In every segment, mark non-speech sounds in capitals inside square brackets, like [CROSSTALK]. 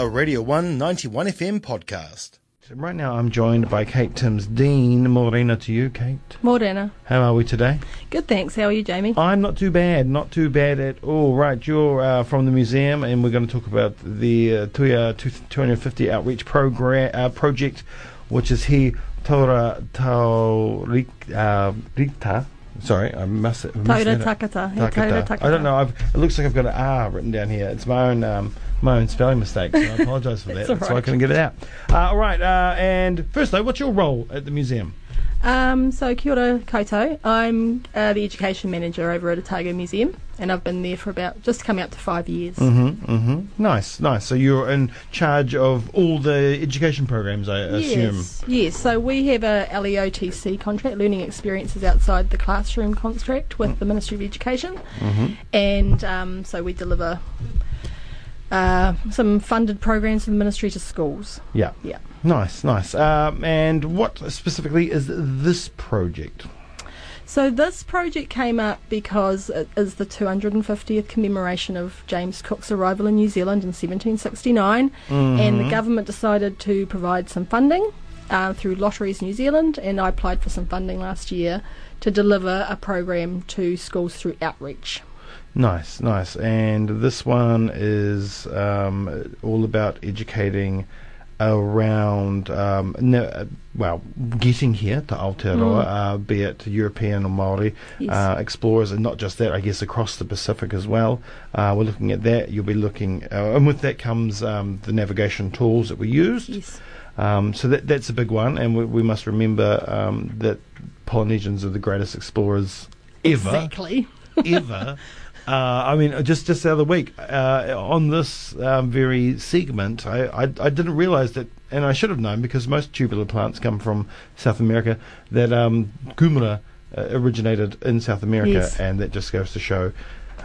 a Radio 191 FM podcast. So right now I'm joined by Kate Timms Dean. Morena to you, Kate. Morena. How are we today? Good, thanks. How are you, Jamie? I'm not too bad, not too bad at all. Right, you're uh, from the museum, and we're going to talk about the uh, Tuia 250 outreach program uh, project, which is here Tora Taurita. Sorry, I must. have missed Takata. Takata. Takata. I don't know. I've, it looks like I've got an R written down here. It's my own um, my own spelling mistake. So I [LAUGHS] apologise for that. That's why I right. couldn't get it out. Uh, all right. Uh, and first though, what's your role at the museum? Um, so, kia ora koutou. I'm uh, the education manager over at Otago Museum, and I've been there for about just coming up to five years. Mm-hmm. Mm-hmm. Nice. Nice. So you're in charge of all the education programs, I assume. Yes, yes. So we have a LEOTC contract, learning experiences outside the classroom contract with the Ministry of Education, Mm-hmm. and um, so we deliver uh, some funded programs from the ministry to schools. Yeah. Yeah. Nice. Nice. Um, and what specifically is this project? So this project came up because it is the 250th commemoration of James Cook's arrival in New Zealand in 1769, and the government decided to provide some funding uh, through Lotteries New Zealand, and I applied for some funding last year to deliver a program to schools through outreach. Nice, nice. And this one is um, all about educating around, um, uh, well, getting here to Aotearoa, uh, be it European or Maori Yes. uh, explorers, and not just that, I guess across the Pacific as well. Uh, we're looking at that. You'll be looking, uh, and with that comes um, the navigation tools that we used. Yes. Um, so that that's a big one, and we, we must remember um, that Polynesians are the greatest explorers ever Exactly. [LAUGHS] ever. Uh, I mean, just just the other week uh, on this um, very segment, I, I I didn't realise that, and I should have known because most tubular plants come from South America. That um, uh, originated in South America, Yes. and that just goes to show.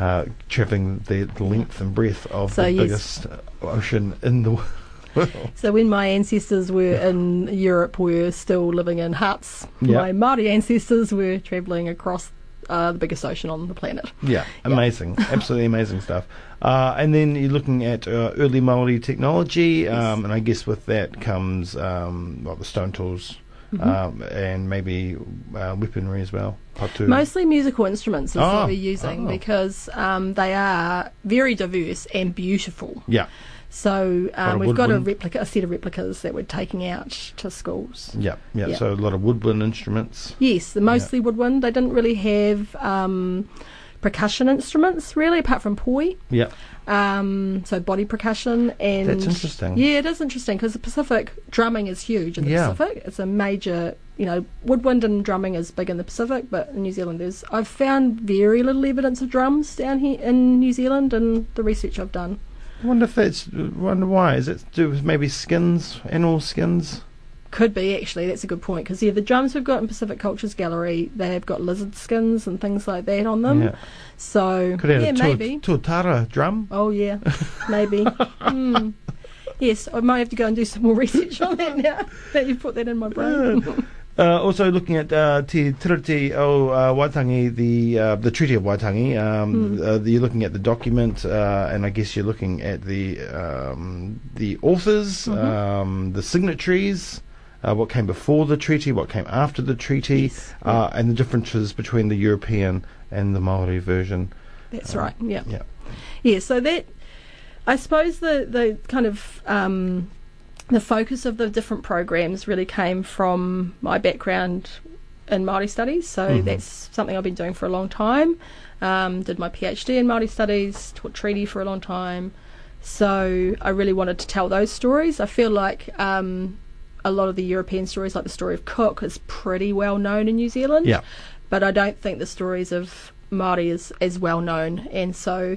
Uh, traveling the, the length and breadth of So the yes. biggest ocean in the [LAUGHS] world. So when my ancestors were in Europe, were still living in huts. Yeah. My Māori ancestors were travelling across uh, the biggest ocean on the planet. Yeah, amazing, absolutely amazing stuff. Uh, and then you're looking at uh, early Maori technology, um, and I guess with that comes um, well, the stone tools Mm-hmm. um, and maybe uh, weaponry as well. Patu. Mostly musical instruments is Oh, what we're using oh. because um, they are very diverse and beautiful. Yeah, So um, we've got a replica, a set of replicas that we're taking out to schools. yeah, yeah, Yeah. So a lot of woodwind instruments. Yes, the mostly woodwind. They didn't really have um, percussion instruments really, apart from poi. Yeah, Um, so body percussion and That's interesting. Yeah, it is interesting because the Pacific drumming is huge in the Yeah. Pacific. It's a major, you know, woodwind and drumming is big in the Pacific, but in New Zealand, there's I've found very little evidence of drums down here in New Zealand in the research I've done. I wonder if that's wonder why. Is it to do with maybe skins, animal skins? Could be actually. That's a good point because yeah, the drums we've got in Pacific Cultures Gallery, they have got lizard skins and things like that on them. yeah, So could have yeah, a maybe. tu- tuatara drum. Oh yeah, maybe. [LAUGHS] Hmm. Yes, I might have to go and do some more research on that now [LAUGHS] that you've put that in my brain. Uh, also looking at uh, Te Tiriti o uh, Waitangi, the uh, the Treaty of Waitangi. Um, uh, you're looking at the document, uh, and I guess you're looking at the um, the authors, um, the signatories, uh, what came before the treaty, what came after the treaty, Yes, uh, and the differences between the European and the Maori version. That's right. Yeah. Yeah. Yeah. So that, I suppose the the kind of um, the focus of the different programs really came from my background in Māori studies. So Mhm. that's something I've been doing for a long time. Um, did my PhD in Māori studies, taught treaty for a long time. So I really wanted to tell those stories. I feel like um, a lot of the European stories, like the story of Cook, is pretty well known in New Zealand. Yeah. But I don't think the stories of Māori is as well known, and so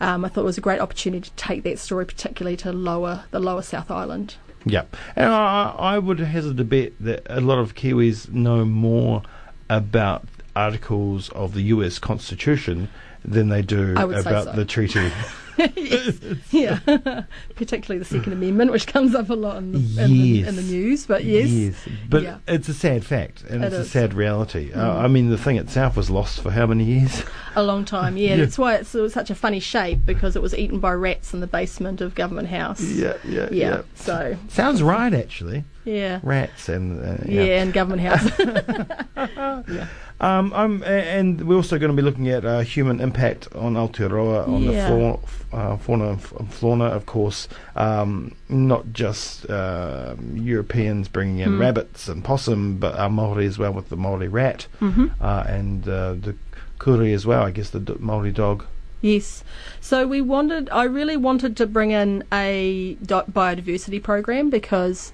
um, I thought it was a great opportunity to take that story, particularly to lower the lower South Island. Yeah, and I, I would hazard a bet that a lot of Kiwis know more about articles of the U.S. Constitution than they do I would say about so. the treaty. [LAUGHS] yes. [LAUGHS] Yeah, [LAUGHS] particularly the Second Amendment, which comes up a lot in the, in the, in the news. But yes, but Yeah. it's a sad fact and It it's a is. Mm. sad reality. Uh, I mean, the thing itself was lost for how many years? a long time. [LAUGHS] Yeah, Yeah. that's why it's, it was such a funny shape because it was eaten by rats in the basement of Government House. yeah, yeah, Yeah. So Sounds right, actually. yeah. Rats and uh, Yeah, and Government House. Um, I'm, and we're also going to be looking at uh, human impact on Aotearoa, on Yeah. the fauna, uh, fauna and f- flora, of course. Um, not just uh, Europeans bringing in Hmm. rabbits and possum, but our Maori as well with the Maori rat hmm uh, and uh, the kuri as well. I guess the d- Maori dog. Yes. So we wanted, I really wanted to bring in a biodiversity program because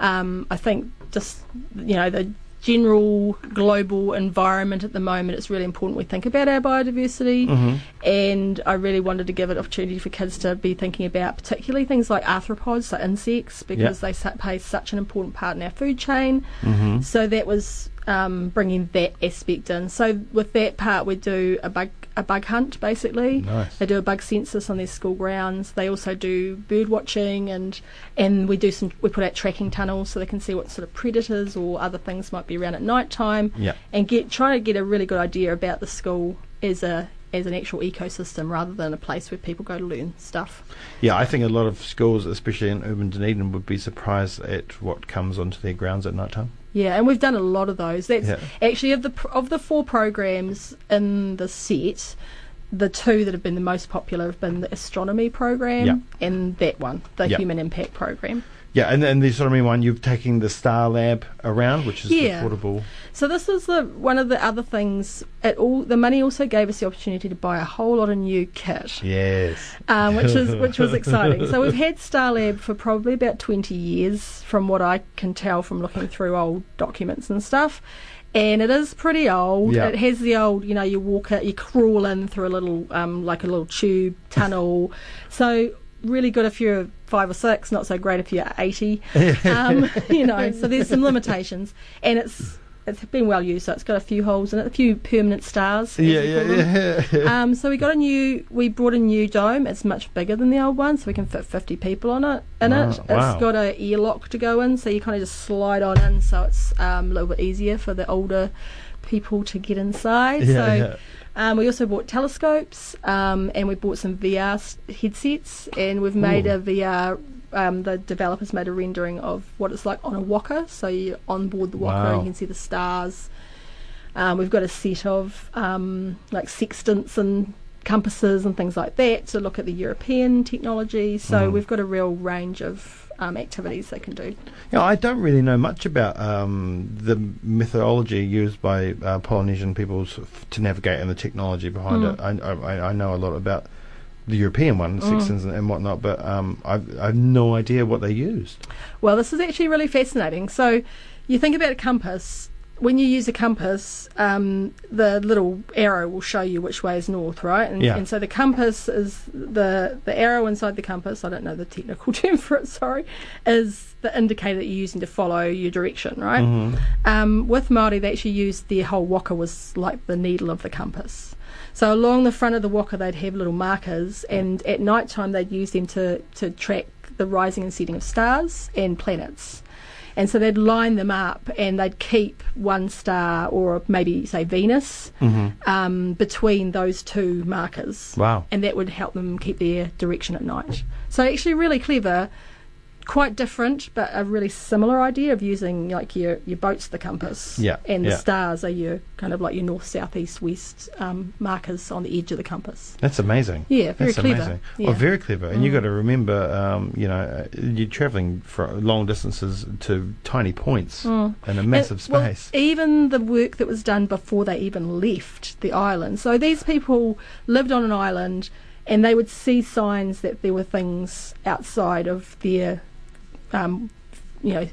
um, I think just, you know, the general global environment at the moment, it's really important we think about our biodiversity. Mm-hmm. And I really wanted to give it opportunity for kids to be thinking about particularly things like arthropods, so insects, because they su- play such an important part in our food chain. Mm-hmm. So that was um, bringing that aspect in. So with that part, we do a bug a bug hunt basically. Nice. They do a bug census on their school grounds. They also do bird watching and and we do some we put out tracking tunnels so they can see what sort of predators or other things might be around at night time Yeah. and get try to get a really good idea about the school as a as an actual ecosystem rather than a place where people go to learn stuff. Yeah, I think a lot of schools, especially in urban Dunedin, would be surprised at what comes onto their grounds at night time. Yeah, and we've done a lot of those. That's Yeah. actually of the of the four programs in the set. The two that have been the most popular have been the astronomy program Yeah. and that one, the Yeah. human impact program. Yeah, and then the astronomy one, you've taken the Star Lab around, which is Yeah. portable. So this is the one of the other things. It all the money also gave us the opportunity to buy a whole lot of new kit. Yes. um, which is [LAUGHS] which was exciting. So we've had Starlab for probably about twenty years, from what I can tell from looking through old documents and stuff. And it is pretty old. Yeah. It has the old, you know, you walk it, you crawl in through a little, um, like a little tube tunnel. [LAUGHS] so really good if you're five or six, not so great if you're eighty. [LAUGHS] um, you know, so there's some limitations, and it's it's been well used. So it's got a few holes in it, a few permanent stars. Yeah, yeah, yeah. Um, so we got a new, we brought a new dome. It's much bigger than the old one, so we can fit 50 people on it. In Wow, it, wow. it's got a earlock to go in, so you kind of just slide on in, so it's um, a little bit easier for the older people to get inside. yeah, so yeah. Um, we also bought telescopes, um, and we bought some VR headsets, and we've made Ooh. a VR. Um, the developers made a rendering of what it's like on a waka. So you're on board the waka, Wow. you can see the stars. Um, we've got a set of um, like sextants and compasses and things like that to look at the European technology. So Mhm. we've got a real range of um, activities they can do. Yeah, I don't really know much about um, the methodology used by uh, Polynesian peoples f- to navigate and the technology behind Mm. it. I, I, I know a lot about the European one, Mm. sextants and, and whatnot, but um, I've, I have no idea what they used. Well, this is actually really fascinating. So, you think about a compass. When you use a compass, um, the little arrow will show you which way is north, right? And, Yeah. and so the compass is the the arrow inside the compass. I don't know the technical [LAUGHS] term for it. Sorry, is the indicator that you're using to follow your direction, right? Mhm. Um, with Maori, they actually used their whole waka was like the needle of the compass. So along the front of the waka, they'd have little markers, and at night time, they'd use them to, to track the rising and setting of stars and planets. And so they'd line them up, and they'd keep one star, or maybe say Venus, Mhm. um, between those two markers Wow. and that would help them keep their direction at night. So actually, really clever, quite different, but a really similar idea of using like your your boat's the compass, Yeah, and the yeah. stars are your kind of like your north, south, east, west um, markers on the edge of the compass. That's amazing. Yeah, very That's clever. amazing. Yeah. Oh, very clever. And you've got to remember, um, you know, you're travelling for long distances to tiny points Mm. in a massive well, space. even the work that was done before they even left the island. So these people lived on an island and they would see signs that there were things outside of their, um, you know,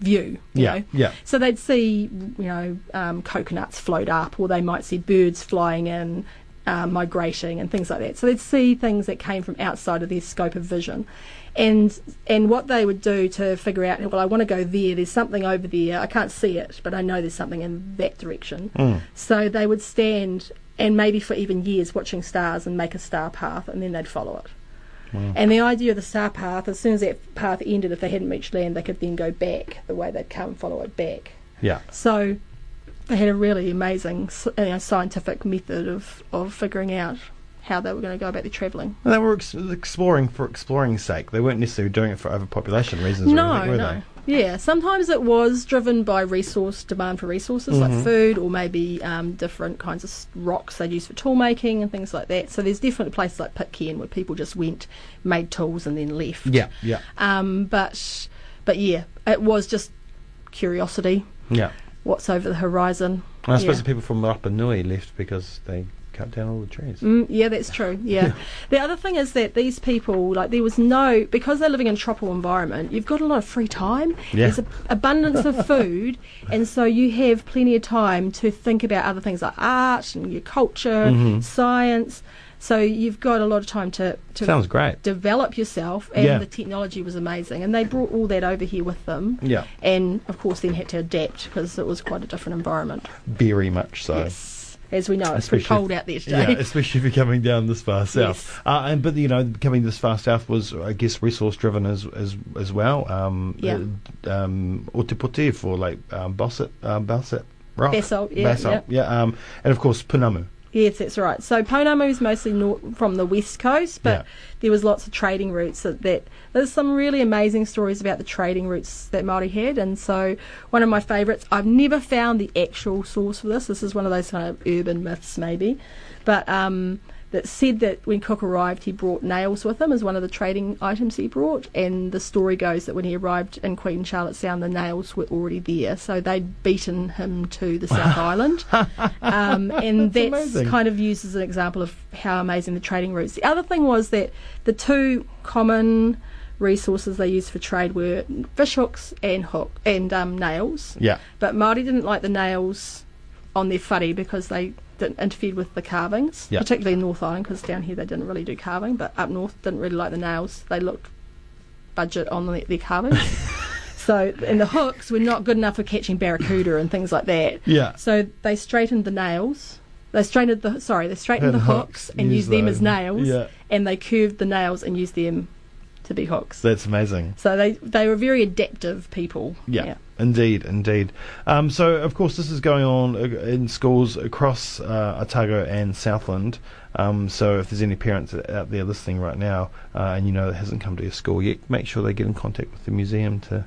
view. You yeah, know? yeah. So they'd see, you know, um, coconuts float up, or they might see birds flying in, uh, migrating, and things like that. So they'd see things that came from outside of their scope of vision, and and what they would do to figure out, well, I want to go there. There's something over there. I can't see it, but I know there's something in that direction. Mm. So they would stand and maybe for even years watching stars and make a star path, and then they'd follow it. Wow. And the idea of the star path, as soon as that path ended, if they hadn't reached land, they could then go back the way they'd come, follow it back. Yeah. So they had a really amazing you uh, know, scientific method of, of figuring out how they were going to go about their travelling. And they were ex- exploring for exploring's sake. They weren't necessarily doing it for overpopulation reasons. or No, anything, were no. Yeah, sometimes it was driven by resource demand for resources Mhm. like food or maybe um, different kinds of rocks they'd use for tool making and things like that. So there's definitely places like Pitcairn where people just went, made tools and then left. Yeah, yeah, Um, but but yeah, it was just curiosity. yeah. What's over the horizon? And I suppose Yeah. the people from Rapa Nui left because they cut down all the trees. Mm, yeah, that's true. Yeah. [LAUGHS] the other thing is that these people, like, there was no because they're living in a tropical environment. You've got a lot of free time. Yeah. There's a, abundance of [LAUGHS] food, and so you have plenty of time to think about other things like art and your culture, Mhm. science. So you've got a lot of time to to Sounds great. develop yourself, and Yeah. the technology was amazing. And they brought all that over here with them, Yeah, and of course then had to adapt because it was quite a different environment. very much so. Yes. As we know, it's pretty cold out there today. Yeah, especially if you're coming down this far south. Yes. Uh, and but you know, coming this far south was, I guess, resource driven as as as well. Um, Yeah. uh, um, Otepoti for like um, Basset, um, Basset rock. Basalt, yeah, Basalt, yeah. Um, and of course Punamu. Yes, that's right. So Pounamu is mostly nor- from the west coast, but Yeah. there was lots of trading routes that, that there's some really amazing stories about the trading routes that Maori had, and so one of my favourites. I've never found the actual source for this. This is one of those kind of urban myths, maybe, but um, that said that when Cook arrived, he brought nails with him as one of the trading items he brought, and the story goes that when he arrived in Queen Charlotte Sound, the nails were already there, so they'd beaten him to the South [LAUGHS] Island, um, and That's that's, kind of used as an example of how amazing the trading routes. The other thing was that the two common resources they used for trade were fish hooks and hook and um, nails. Yeah, But Maori didn't like the nails on their whare because they didn't interfered with the carvings, Yeah. particularly in North Island because down here they didn't really do carving, but up north didn't really like the nails. They looked budget on the, their carvings. [LAUGHS] so and the hooks were not good enough for catching barracuda and things like that. yeah. So they straightened the nails. They straightened the sorry, they straightened And the hooks, and use used them as nails, Yeah, and they curved the nails and used them to be hooks. that's amazing. So they they were very adaptive people. Yeah, indeed, indeed. Um, so, of course, this is going on in schools across uh, Otago and Southland. Um, so, if there's any parents out there listening right now, uh, and you know that hasn't come to your school yet, make sure they get in contact with the museum to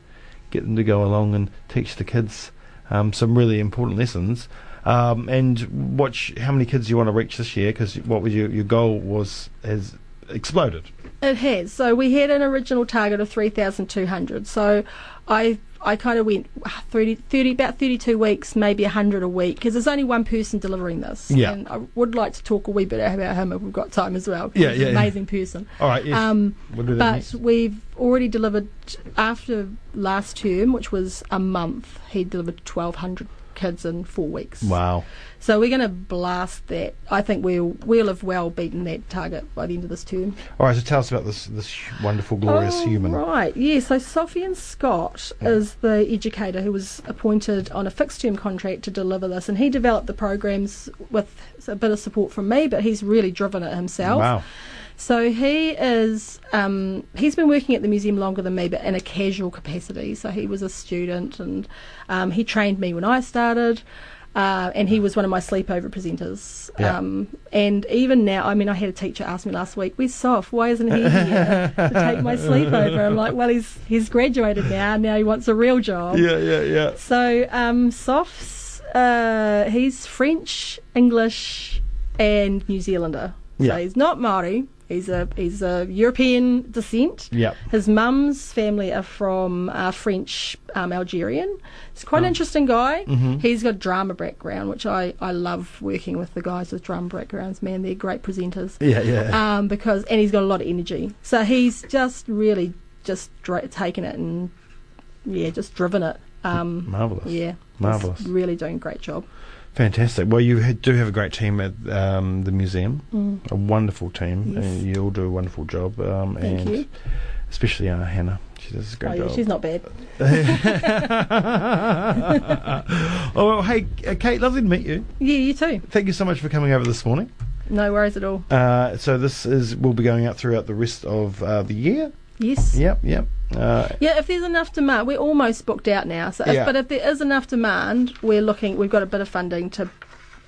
get them to go along and teach the kids um, some really important lessons. Um, and watch how many kids you want to reach this year, because what was your your goal was has exploded. It has. So we had an original target of 3,200. So I I kind of went ah, 30, 30, about 32 weeks, maybe 100 a week, because there's only one person delivering this. Yeah. And I would like to talk a wee bit about him if we've got time as well. Yeah, he's yeah, an yeah. amazing person. All right, yes, Um, we'll do that but next. we've already delivered after last term, which was a month. He delivered 1,200 kids in four weeks. Wow. So we're going to blast that. I think we'll we'll have well beaten that target by the end of this term. All right, so tell us about this this wonderful, glorious oh, human. Right, yeah. So Sophie and Scott Yeah. is the educator who was appointed on a fixed term contract to deliver this, and he developed the programs with a bit of support from me, but he's really driven it himself. Wow. So he is. Um, he's been working at the museum longer than me, but in a casual capacity. So he was a student, and um, he trained me when I started. Uh, and he was one of my sleepover presenters. Yeah. Um, and even now, I mean, I had a teacher ask me last week, "Where's Soph? Why isn't he here to take my [LAUGHS] sleepover?" I'm like, "Well, he's he's graduated now. Now he wants a real job." Yeah, yeah, yeah. So um, Soph's uh, he's French, English, and New Zealander. Yeah. So he's not Maori. He's a he's a European descent. Yeah. His mum's family are from uh, French um, Algerian. He's quite Oh. an interesting guy. Mhm. He's got drama background, which I, I love working with the guys with drama backgrounds. Man, they're great presenters. Yeah, yeah. Um, because and he's got a lot of energy. So he's just really just dra- taken it and yeah, just driven it. Um, Marvelous. yeah, Marvellous. He's really doing a great job. Fantastic. Well, you do have a great team at um, the museum. Mm. A wonderful team. Yes. And you all do a wonderful job. Um, Thank and you. especially uh, Hannah. She does a great job. Oh, yeah, she's not bad. [LAUGHS] oh, well, hey, uh, Kate, lovely to meet you. Yeah, you too. Thank you so much for coming over this morning. No worries at all. Uh, so this is will be going out throughout the rest of uh, the year. Yes. Yep, yep. Uh, Yeah, if there's enough demand, we're almost booked out now. So, if, Yeah. but if there is enough demand, we're looking. We've got a bit of funding to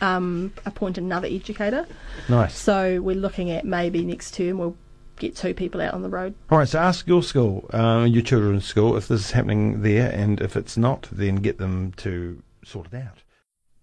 um, appoint another educator. nice. So we're looking at maybe next term we'll get two people out on the road. All right, so ask your school, uh, your children's school, if this is happening there, and if it's not, then get them to sort it out.